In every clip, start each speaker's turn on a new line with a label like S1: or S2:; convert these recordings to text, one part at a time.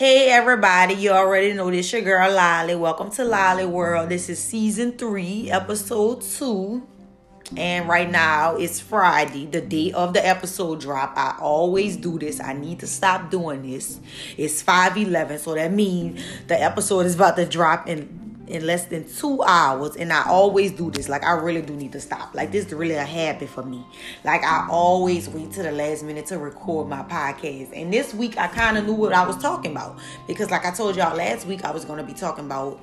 S1: Hey everybody, you already know this your girl Lolly. Welcome to Lolly World. This is season three, episode two. And right now it's Friday, the day of the episode drop. I always do this. I need to stop doing this. It's 5:11, so that means the episode is about to drop in in less than two hours and i always do this. Like i really do need to stop. Like this is really a habit for me. Like i always wait to the last minute to record my podcast. And this week i kind of knew what i was talking about. Because like i told y'all last week i was going to be talking about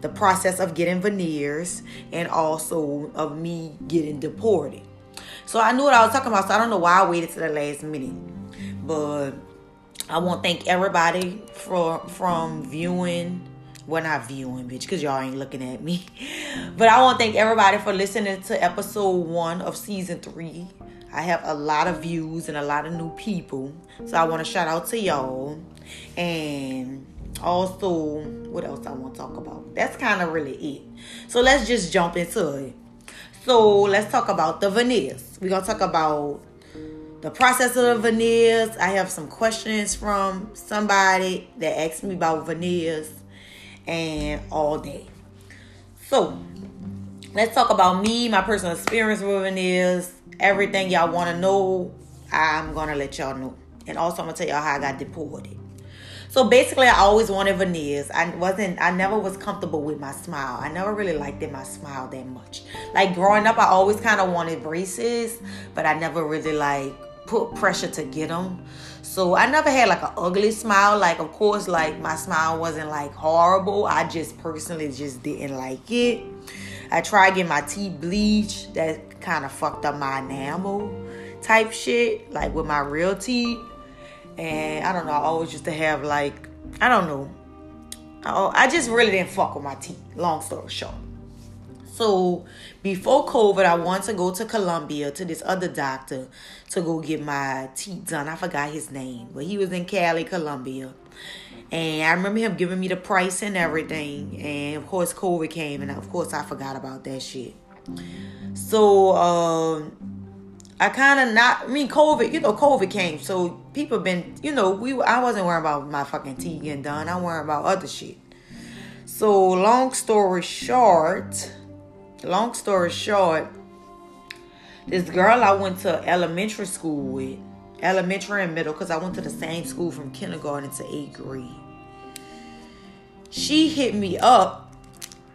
S1: the process of getting veneers and also of me getting deported. So i knew what i was talking about so i don't know why i waited to the last minute. But i want to thank everybody for from viewing well, not viewing, bitch, because y'all ain't looking at me. But I want to thank everybody for listening to episode one of season three. I have a lot of views and a lot of new people. So I want to shout out to y'all. And also, what else I want to talk about? That's kind of really it. So let's just jump into it. So let's talk about the veneers. We're going to talk about the process of the veneers. I have some questions from somebody that asked me about veneers and all day. So, let's talk about me, my personal experience with veneers, everything y'all want to know. I'm gonna let y'all know, and also I'm gonna tell y'all how I got deported. So basically, I always wanted veneers. I wasn't, I never was comfortable with my smile. I never really liked it, my smile that much. Like growing up, I always kind of wanted braces, but I never really like put pressure to get them. So I never had like an ugly smile. Like of course, like my smile wasn't like horrible. I just personally just didn't like it. I tried getting my teeth bleached. That kind of fucked up my enamel type shit, like with my real teeth. And I don't know. I always used to have like I don't know. I just really didn't fuck with my teeth. Long story short. So before COVID, I wanted to go to Colombia to this other doctor to go get my teeth done. I forgot his name, but he was in Cali, Colombia. And I remember him giving me the price and everything. And of course, COVID came, and of course, I forgot about that shit. So, um, I kind of not. I mean, COVID. You know, COVID came, so people been. You know, we. I wasn't worrying about my fucking teeth getting done. I'm worrying about other shit. So, long story short, long story short, this girl I went to elementary school with, elementary and middle, because I went to the same school from kindergarten to eighth grade. She hit me up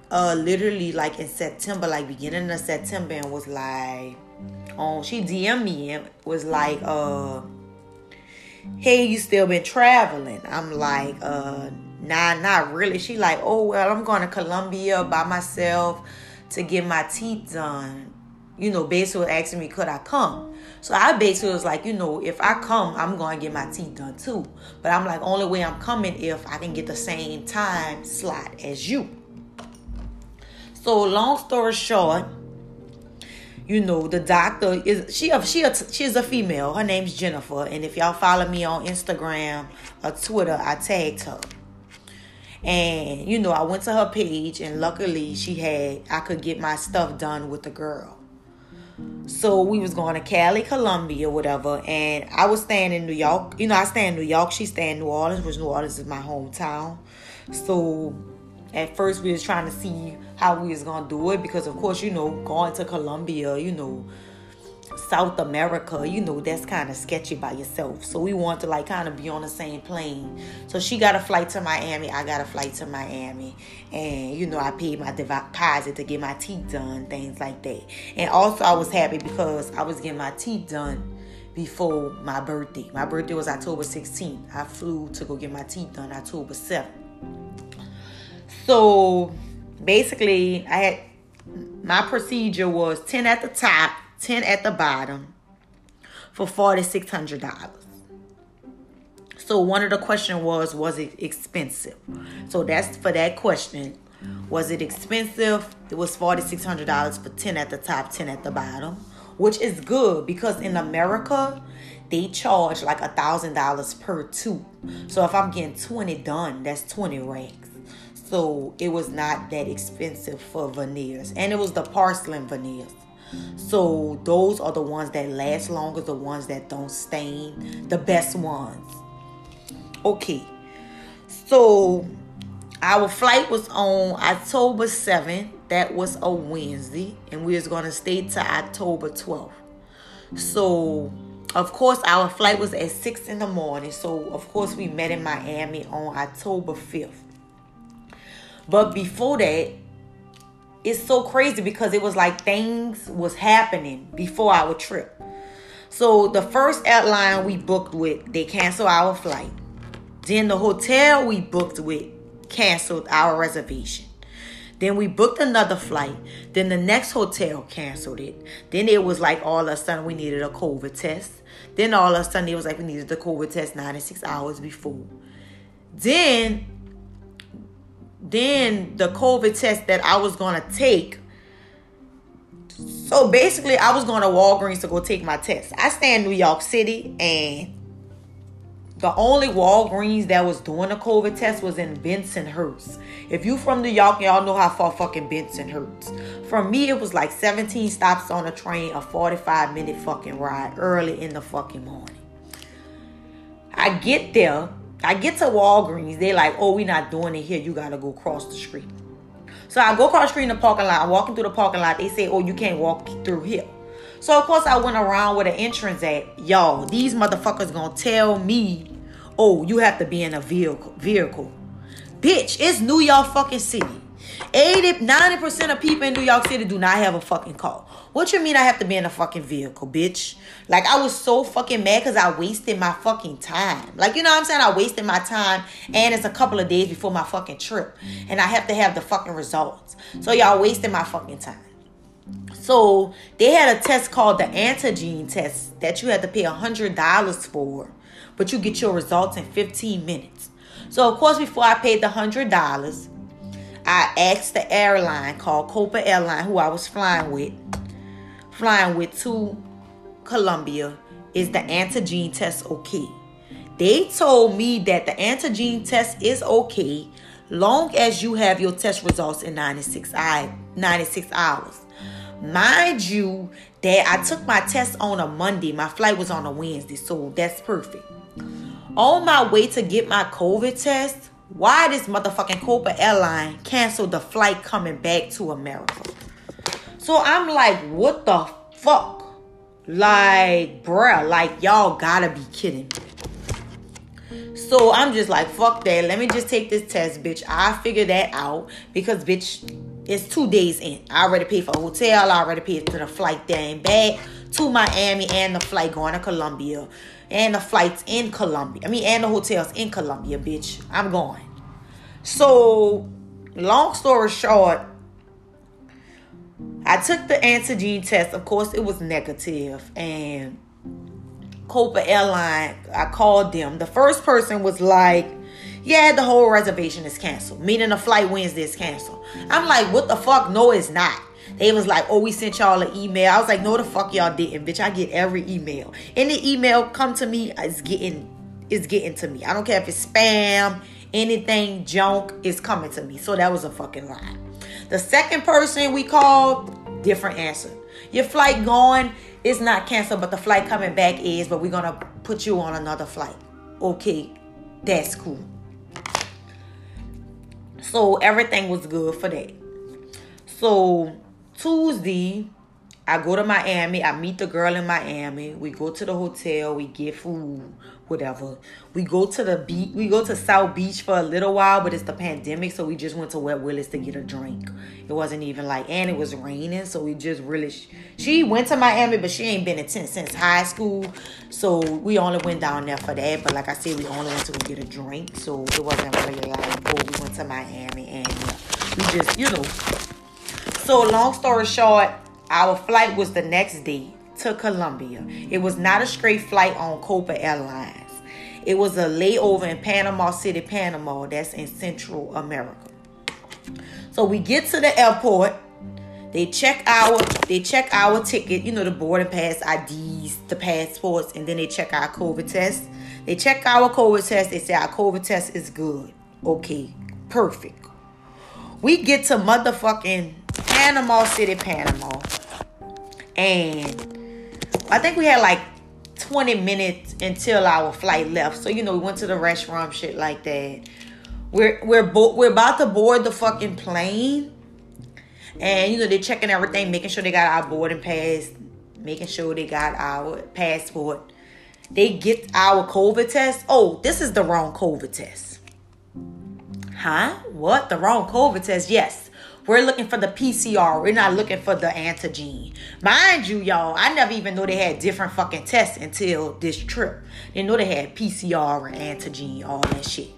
S1: uh literally like in September, like beginning of September, and was like, um, she DM me and was like, uh, hey, you still been traveling? I'm like, uh, nah, not really. She like, oh well, I'm going to Colombia by myself to get my teeth done, you know, basically asking me, could I come? So I basically was like, you know, if I come, I'm going to get my teeth done too. But I'm like, only way I'm coming if I can get the same time slot as you. So long story short, you know, the doctor is she she she is a female. Her name's Jennifer, and if y'all follow me on Instagram or Twitter, I tagged her. And you know, I went to her page and luckily she had I could get my stuff done with the girl. So we was going to Cali, Colombia, whatever, and I was staying in New York. You know, I stay in New York, she stay in New Orleans, which New Orleans is my hometown. So at first we was trying to see how we was gonna do it because of course, you know, going to Colombia, you know, South America, you know, that's kind of sketchy by yourself. So we want to like kind of be on the same plane. So she got a flight to Miami, I got a flight to Miami, and you know, I paid my deposit to get my teeth done, things like that. And also, I was happy because I was getting my teeth done before my birthday. My birthday was October 16th. I flew to go get my teeth done October 7th. So basically, I had my procedure was 10 at the top 10 at the bottom for $4,600. So one of the question was, was it expensive? So that's for that question. Was it expensive? It was $4,600 for 10 at the top, 10 at the bottom, which is good because in America, they charge like a thousand dollars per two So if I'm getting 20 done, that's 20 racks. So it was not that expensive for veneers. And it was the porcelain veneers. So those are the ones that last longer, the ones that don't stain, the best ones. Okay. So our flight was on October 7th. That was a Wednesday. And we was gonna stay to October 12th. So of course our flight was at 6 in the morning. So of course we met in Miami on October 5th. But before that, it's so crazy because it was like things was happening before our trip. So the first airline we booked with, they canceled our flight. Then the hotel we booked with canceled our reservation. Then we booked another flight. Then the next hotel canceled it. Then it was like all of a sudden we needed a COVID test. Then all of a sudden it was like we needed the COVID test 96 hours before. Then then the COVID test that I was gonna take. So basically, I was going to Walgreens to go take my test. I stay in New York City, and the only Walgreens that was doing a COVID test was in Bensonhurst. If you from New York, y'all know how far fucking Bensonhurst. From me, it was like 17 stops on a train, a 45 minute fucking ride early in the fucking morning. I get there I get to Walgreens, they like, oh, we not doing it here. You gotta go cross the street. So I go across the street in the parking lot. I'm walking through the parking lot. They say, oh, you can't walk through here. So of course I went around with an entrance at y'all. These motherfuckers gonna tell me, oh, you have to be in a vehicle. Vehicle, bitch. It's New York fucking City. 80, 90% of people in New York City do not have a fucking car. What you mean I have to be in a fucking vehicle, bitch? Like I was so fucking mad because I wasted my fucking time. Like you know what I'm saying? I wasted my time and it's a couple of days before my fucking trip. And I have to have the fucking results. So y'all wasting my fucking time. So they had a test called the antigen test that you had to pay a hundred dollars for, but you get your results in 15 minutes. So of course, before I paid the hundred dollars, I asked the airline called Copa Airline, who I was flying with, flying with to Colombia, is the antigen test okay? They told me that the antigen test is okay long as you have your test results in 96, 96 hours. Mind you, that I took my test on a Monday. My flight was on a Wednesday, so that's perfect. On my way to get my COVID test, why this motherfucking Copa airline canceled the flight coming back to America? So I'm like, what the fuck? Like, bruh, like y'all gotta be kidding me. So I'm just like, fuck that. Let me just take this test, bitch. I figure that out because, bitch, it's two days in. I already paid for a hotel. I already paid for the flight there and back to Miami and the flight going to Colombia and the flights in Colombia. I mean, and the hotels in Colombia, bitch. I'm going. So, long story short, I took the antigen test. Of course, it was negative, and Copa Airline. I called them. The first person was like, "Yeah, the whole reservation is canceled. Meaning the flight Wednesday is canceled." I'm like, "What the fuck? No, it's not." They was like, oh, we sent y'all an email. I was like, no, the fuck y'all didn't, bitch. I get every email. Any email come to me is getting is getting to me. I don't care if it's spam, anything junk is coming to me. So that was a fucking lie. The second person we called, different answer. Your flight going is not canceled, but the flight coming back is, but we're gonna put you on another flight. Okay, that's cool. So everything was good for that. So Tuesday, I go to Miami. I meet the girl in Miami. We go to the hotel. We get food, whatever. We go to the beach. We go to South Beach for a little while, but it's the pandemic, so we just went to Wet Willie's to get a drink. It wasn't even like, and it was raining, so we just really. She went to Miami, but she ain't been in since since high school, so we only went down there for that. But like I said, we only went to get a drink, so it wasn't really like, oh, we went to Miami and we just, you know. So long story short our flight was the next day to Colombia. It was not a straight flight on Copa Airlines. It was a layover in Panama City, Panama, that's in Central America. So we get to the airport. They check our they check our ticket, you know, the boarding pass IDs, the passports, and then they check our COVID test. They check our COVID test. They say our COVID test is good. Okay, perfect. We get to motherfucking Panama City, Panama. And I think we had like 20 minutes until our flight left. So, you know, we went to the restaurant, shit like that. we're we're bo- we're about to board the fucking plane, and you know they're checking everything, making sure they got our boarding pass, making sure they got our passport. They get our COVID test. Oh, this is the wrong COVID test. Huh? What? The wrong COVID test? Yes. We're looking for the PCR. We're not looking for the antigen. Mind you, y'all, I never even know they had different fucking tests until this trip. They know they had PCR and antigen, all that shit.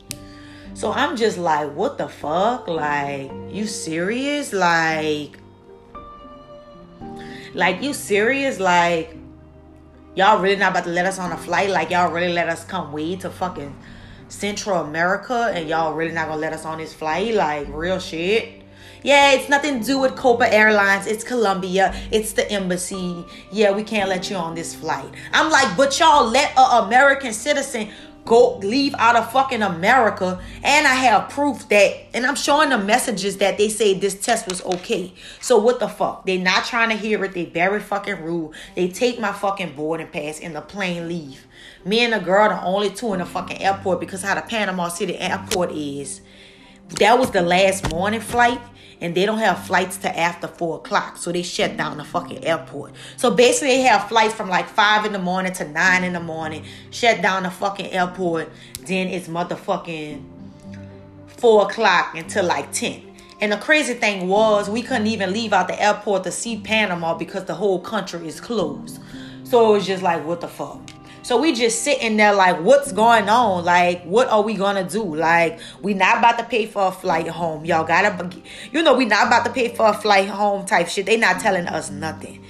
S1: So I'm just like, what the fuck? Like, you serious? Like, like you serious? Like, y'all really not about to let us on a flight? Like, y'all really let us come way to fucking Central America and y'all really not gonna let us on this flight? Like, real shit? Yeah, it's nothing to do with Copa Airlines. It's Colombia. It's the embassy. Yeah, we can't let you on this flight. I'm like, but y'all let a American citizen go leave out of fucking America and I have proof that and I'm showing the messages that they say this test was okay. So what the fuck? They not trying to hear it. They very fucking rude. They take my fucking boarding pass and the plane leave. Me and the girl the only two in the fucking airport because how the Panama City airport is. That was the last morning flight and they don't have flights to after four o'clock. So they shut down the fucking airport. So basically, they have flights from like five in the morning to nine in the morning, shut down the fucking airport. Then it's motherfucking four o'clock until like 10. And the crazy thing was, we couldn't even leave out the airport to see Panama because the whole country is closed. So it was just like, what the fuck? So we just sitting there like, what's going on? Like, what are we gonna do? Like, we not about to pay for a flight home. Y'all gotta, you know, we not about to pay for a flight home type shit. They not telling us nothing.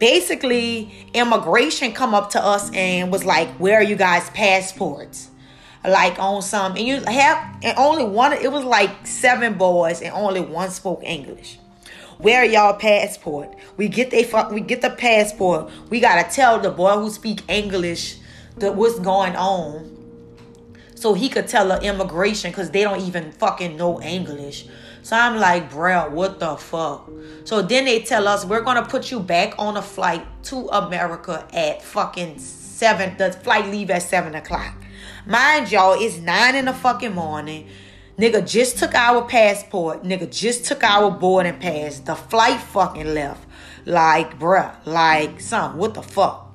S1: Basically, immigration come up to us and was like, where are you guys' passports? Like on some, and you have, and only one, it was like seven boys and only one spoke English. Where y'all passport? We get they fuck. We get the passport. We gotta tell the boy who speak English that what's going on, so he could tell the immigration because they don't even fucking know English. So I'm like, bro, what the fuck? So then they tell us we're gonna put you back on a flight to America at fucking seven. The flight leave at seven o'clock. Mind y'all, it's nine in the fucking morning. Nigga just took our passport. Nigga just took our boarding pass. The flight fucking left. Like, bruh, like, son, what the fuck?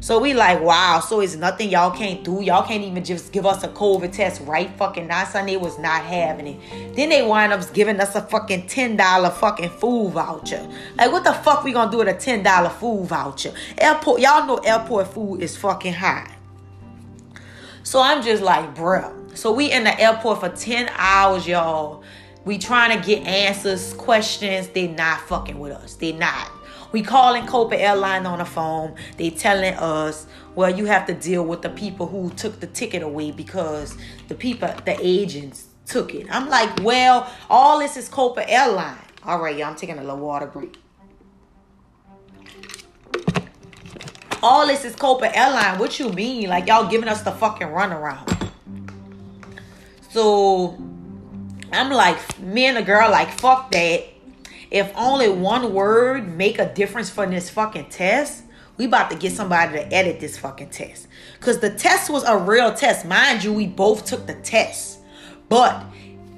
S1: So we like, wow, so it's nothing y'all can't do. Y'all can't even just give us a COVID test right fucking now. Sunday was not having it. Then they wind up giving us a fucking $10 fucking food voucher. Like, what the fuck we gonna do with a $10 food voucher? Airport, y'all know airport food is fucking high. So I'm just like, bruh. So we in the airport for 10 hours, y'all. We trying to get answers, questions. They not fucking with us. They not. We calling Copa Airline on the phone. They telling us, well, you have to deal with the people who took the ticket away because the people, the agents took it. I'm like, well, all this is Copa Airline. All right, y'all, I'm taking a little water break. All this is Copa Airline. What you mean? Like y'all giving us the fucking runaround. So I'm like, me and the girl, like, fuck that. If only one word make a difference for this fucking test, we about to get somebody to edit this fucking test. Cause the test was a real test. Mind you, we both took the test. But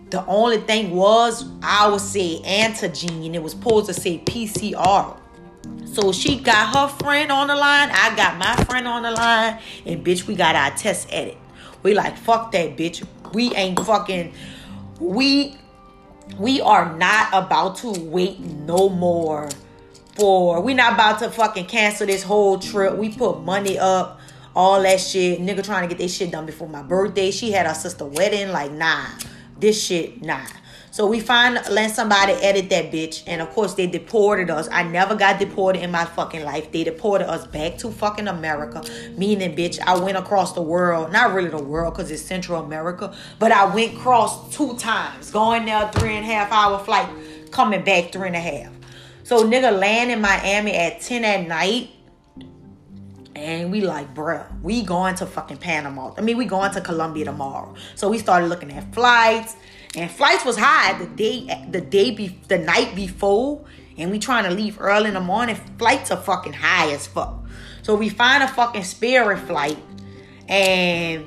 S1: the only thing was I would say antigen it was supposed to say PCR. So she got her friend on the line, I got my friend on the line, and bitch, we got our test edit. We like, fuck that bitch. We ain't fucking we we are not about to wait no more for we not about to fucking cancel this whole trip. We put money up, all that shit. Nigga trying to get this shit done before my birthday. She had her sister wedding. Like, nah. This shit, nah. So we find let somebody edit that bitch, and of course they deported us. I never got deported in my fucking life. They deported us back to fucking America. Meaning, bitch, I went across the world. Not really the world, cause it's Central America, but I went across two times. Going there three and a half hour flight, coming back three and a half. So nigga land in Miami at 10 at night. And we like, bruh, we going to fucking Panama. I mean, we going to Colombia tomorrow. So we started looking at flights and flights was high the day the day be the night before and we trying to leave early in the morning flights are fucking high as fuck so we find a fucking spirit flight and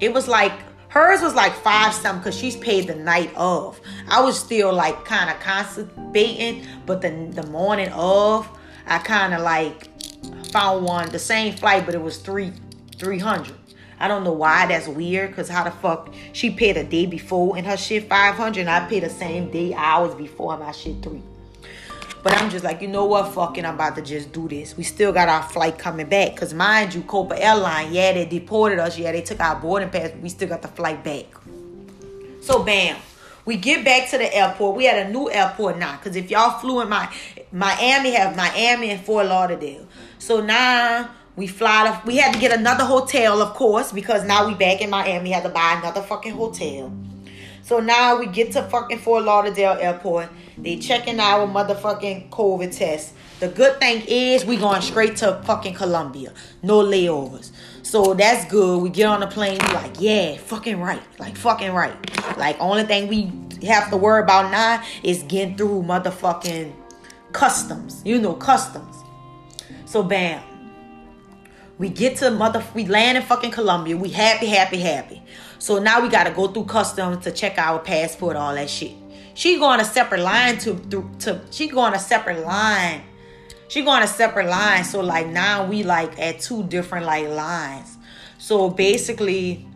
S1: it was like Hers was like five something because she's paid the night of. I was still like kind of constipating, but the the morning of, I kind of like found one the same flight, but it was three three hundred. I don't know why that's weird, cause how the fuck she paid a day before and her shit five hundred, and I paid the same day hours before my shit three. But I'm just like, you know what? Fucking, I'm about to just do this. We still got our flight coming back. Because mind you, Copa Airline, yeah, they deported us. Yeah, they took our boarding pass. we still got the flight back. So, bam. We get back to the airport. We had a new airport now. Because if y'all flew in my Miami, have Miami and Fort Lauderdale. So now we fly to, we had to get another hotel, of course, because now we back in Miami. Had to buy another fucking hotel. So now we get to fucking Fort Lauderdale Airport. They checking our motherfucking COVID test. The good thing is we going straight to fucking Colombia. No layovers. So that's good. We get on the plane, we like, yeah, fucking right. Like fucking right. Like only thing we have to worry about now is getting through motherfucking customs. You know, customs. So bam. We get to mother we land in fucking Colombia. We happy, happy, happy. So now we gotta go through customs to check our passport, all that shit. She going a separate line to, to, to she going a separate line. She going a separate line. So like now we like at two different like lines. So basically,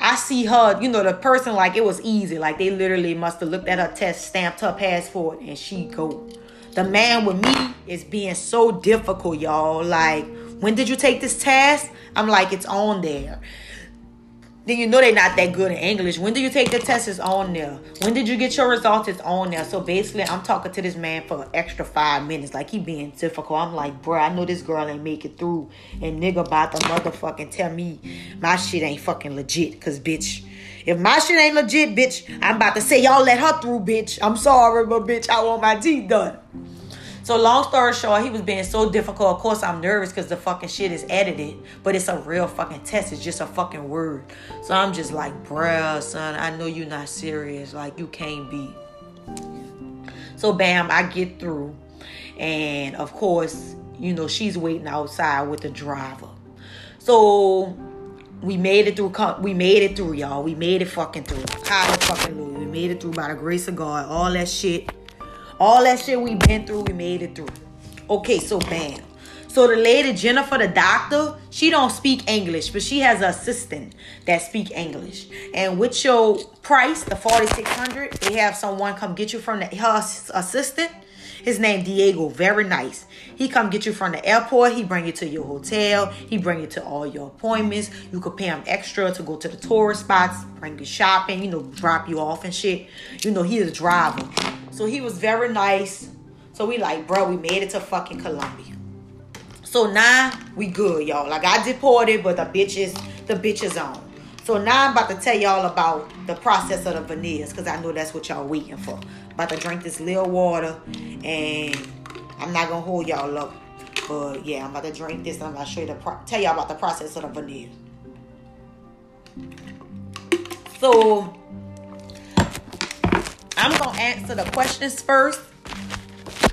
S1: I see her, you know, the person like it was easy. Like they literally must have looked at her test, stamped her passport, and she go. The man with me is being so difficult, y'all. Like, when did you take this test? I'm like, it's on there then you know they're not that good in English. When did you take the test? It's on there. When did you get your results? It's on there. So basically, I'm talking to this man for extra five minutes. Like he being difficult. I'm like, bro, I know this girl ain't make it through. And nigga about to motherfucking tell me my shit ain't fucking legit. Cause bitch, if my shit ain't legit, bitch, I'm about to say y'all let her through, bitch. I'm sorry, but bitch, I want my teeth done. So long story short, he was being so difficult. Of course, I'm nervous because the fucking shit is edited, but it's a real fucking test. It's just a fucking word. So I'm just like, bruh, son, I know you're not serious. Like you can't be. So bam, I get through, and of course, you know she's waiting outside with the driver. So we made it through. We made it through, y'all. We made it fucking through. Hallelujah. Fucking Lord. We made it through by the grace of God. All that shit all that shit we've been through, we made it through. Okay, so bam. So the lady Jennifer, the doctor, she don't speak English, but she has an assistant that speak English. And with your price, the forty six hundred, they have someone come get you from the her assistant. His name Diego, very nice. He come get you from the airport. He bring you to your hotel. He bring you to all your appointments. You could pay him extra to go to the tourist spots, bring you shopping, you know, drop you off and shit. You know, he is a driver. So he was very nice. So we like, bro, we made it to fucking Colombia. So now we good, y'all. Like I deported, but the bitches, the bitches on. So now I'm about to tell y'all about the process of the veneers, because I know that's what y'all waiting for. About to drink this little water, and I'm not gonna hold y'all up. But yeah, I'm about to drink this, and I'm gonna show you the pro- tell y'all about the process of the veneers. So I'm gonna answer the questions first,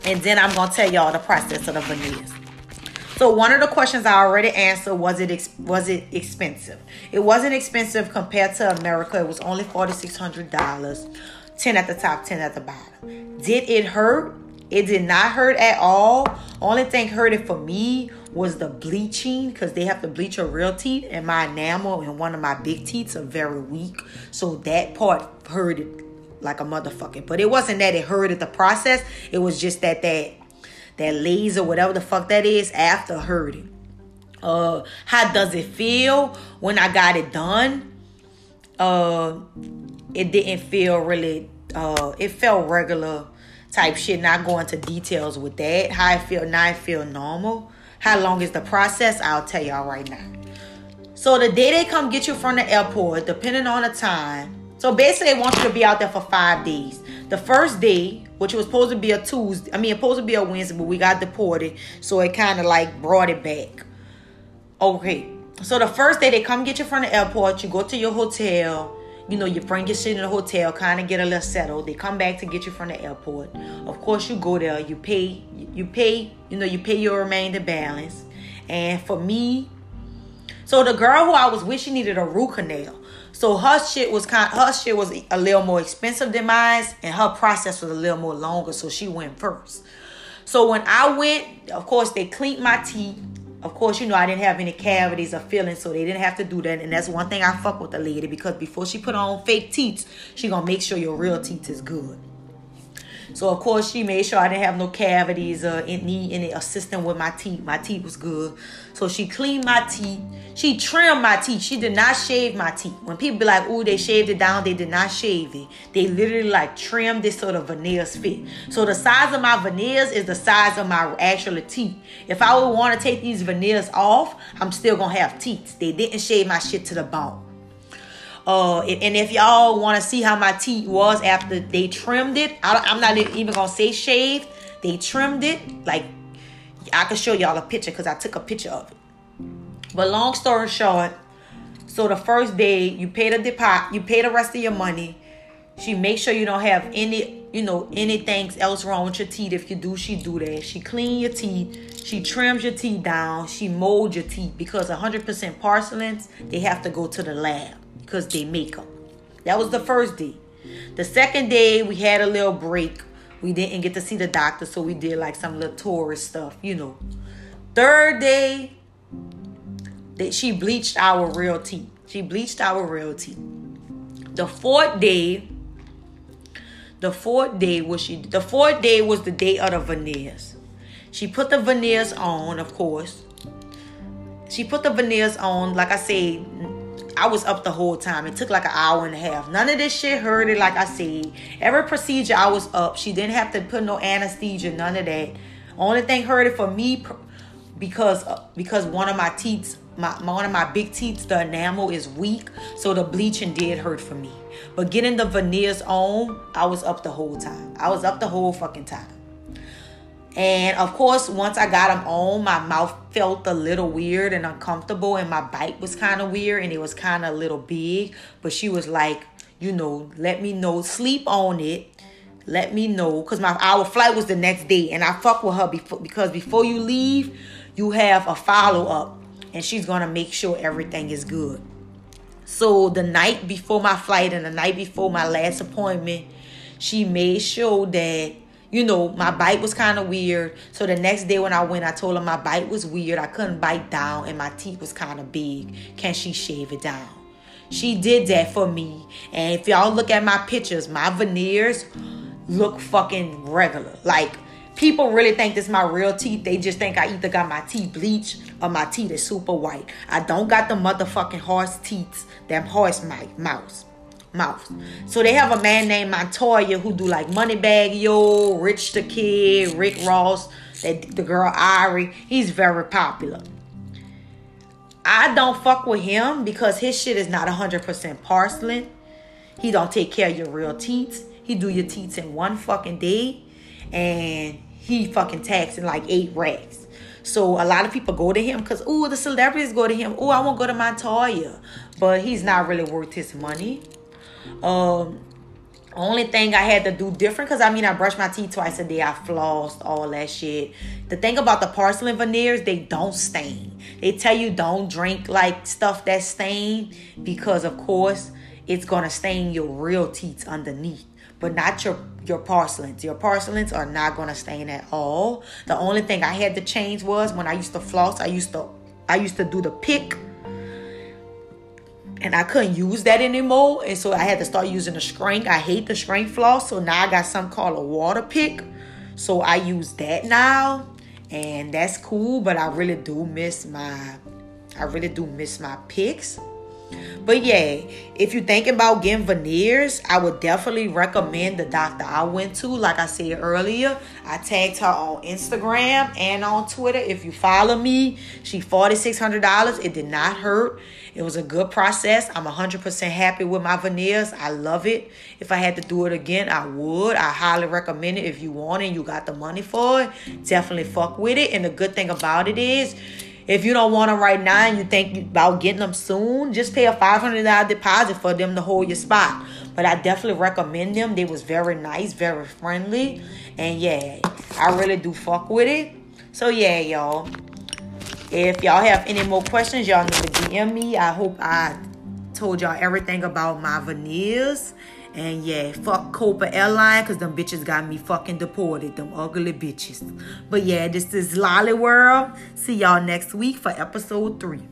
S1: and then I'm gonna tell y'all the process of the veneers. So one of the questions I already answered was it ex- was it expensive? It wasn't expensive compared to America. It was only forty six hundred dollars, ten at the top, ten at the bottom. Did it hurt? It did not hurt at all. Only thing hurted for me was the bleaching because they have to bleach your real teeth, and my enamel and one of my big teeth are very weak. So that part hurted like a motherfucker. But it wasn't that it hurted the process. It was just that that that laser, whatever the fuck that is, after hurting. Uh, how does it feel when I got it done? Uh, it didn't feel really. Uh, it felt regular type shit. Not going to details with that. How I feel now, I feel normal. How long is the process? I'll tell y'all right now. So the day they come get you from the airport, depending on the time, so basically, they want you to be out there for five days. The first day, which was supposed to be a Tuesday, I mean, it supposed to be a Wednesday, but we got deported, so it kind of like brought it back. Okay, so the first day they come get you from the airport, you go to your hotel. You know, you bring your shit in the hotel, kind of get a little settled. They come back to get you from the airport. Of course, you go there, you pay, you pay, you know, you pay your remainder balance. And for me, so the girl who I was with, she needed a root canal. So her shit was kind her shit was a little more expensive than mine, and her process was a little more longer, so she went first. So when I went, of course, they cleaned my teeth. Of course, you know, I didn't have any cavities or fillings, so they didn't have to do that. And that's one thing I fuck with the lady because before she put on fake teeth, she gonna make sure your real teeth is good. So of course she made sure I didn't have no cavities or need any assistance with my teeth. My teeth was good. So she cleaned my teeth. She trimmed my teeth. She did not shave my teeth. When people be like, "Ooh, they shaved it down," they did not shave it. They literally like trimmed it so the veneers fit. So the size of my veneers is the size of my actual teeth. If I would want to take these veneers off, I'm still gonna have teeth. They didn't shave my shit to the bone. Uh, and if y'all want to see how my teeth was after they trimmed it, I, am not even gonna say shaved. They trimmed it. Like I can show y'all a picture because I took a picture of it. But long story short, so the first day you pay the deposit, you pay the rest of your money. She makes sure you don't have any, you know, anything else wrong with your teeth. If you do, she do that. She clean your teeth. She trims your teeth down. She molds your teeth because 100% porcelains, they have to go to the lab because they make them. That was the first day. The second day, we had a little break. We didn't get to see the doctor, so we did like some little tourist stuff, you know. Third day, that she bleached our real teeth. She bleached our real teeth. The fourth day, the fourth day was she the fourth day was the day of the veneers. She put the veneers on, of course. She put the veneers on, like I said, I was up the whole time. It took like an hour and a half. None of this shit hurt it, like I said. Every procedure I was up. She didn't have to put no anesthesia, none of that. Only thing hurt it for me because uh, because one of my teeth, my one of my big teeth, the enamel is weak, so the bleaching did hurt for me. But getting the veneers on, I was up the whole time. I was up the whole fucking time. And of course, once I got them on, my mouth felt a little weird and uncomfortable, and my bite was kind of mm-hmm. weird and it was kind of a little big. But she was like, you know, let me know, sleep on it. Let me know, cause my our flight was the next day, and I fuck with her before because before you leave, you have a follow up, and she's gonna make sure everything is good. So the night before my flight and the night before my last appointment, she made sure that you know, my bite was kind of weird. So the next day when I went, I told her my bite was weird. I couldn't bite down and my teeth was kind of big. Can she shave it down? She did that for me. And if y'all look at my pictures, my veneers look fucking regular. Like, people really think this is my real teeth. They just think I either got my teeth bleached or my teeth is super white. I don't got the motherfucking horse teeth, them horse mouse mouth. So they have a man named Montoya who do like Moneybagg Yo, Rich the Kid, Rick Ross, that the girl Ari. He's very popular. I don't fuck with him because his shit is not 100% porcelain. He don't take care of your real teeth. He do your teeth in one fucking day, and he fucking taxing like eight racks. So a lot of people go to him because oh the celebrities go to him. Oh I won't go to Montoya, but he's not really worth his money. Um, only thing I had to do different, because I mean, I brush my teeth twice a day, I flossed, all that shit. The thing about the porcelain veneers, they don't stain. They tell you don't drink like stuff that stain because, of course, it's gonna stain your real teeth underneath, but not your your porcelains. Your porcelains are not gonna stain at all. The only thing I had to change was when I used to floss, I used to I used to do the pick and I couldn't use that anymore. And so I had to start using the string. I hate the string floss. So now I got something called a water pick. So I use that now. And that's cool. But I really do miss my I really do miss my picks. But yeah, if you're thinking about getting veneers, I would definitely recommend the doctor I went to. Like I said earlier, I tagged her on Instagram and on Twitter. If you follow me, she $4,600. It did not hurt. It was a good process. I'm 100% happy with my veneers. I love it. If I had to do it again, I would. I highly recommend it if you want it and you got the money for it. Definitely fuck with it. And the good thing about it is, if you don't want them right now and you think about getting them soon, just pay a $500 deposit for them to hold your spot. But I definitely recommend them. They was very nice, very friendly. And yeah, I really do fuck with it. So yeah, y'all. If y'all have any more questions, y'all know to DM me. I hope I Told y'all everything about my veneers. And yeah, fuck Copa Airline, because them bitches got me fucking deported, them ugly bitches. But yeah, this is Lolly World. See y'all next week for episode three.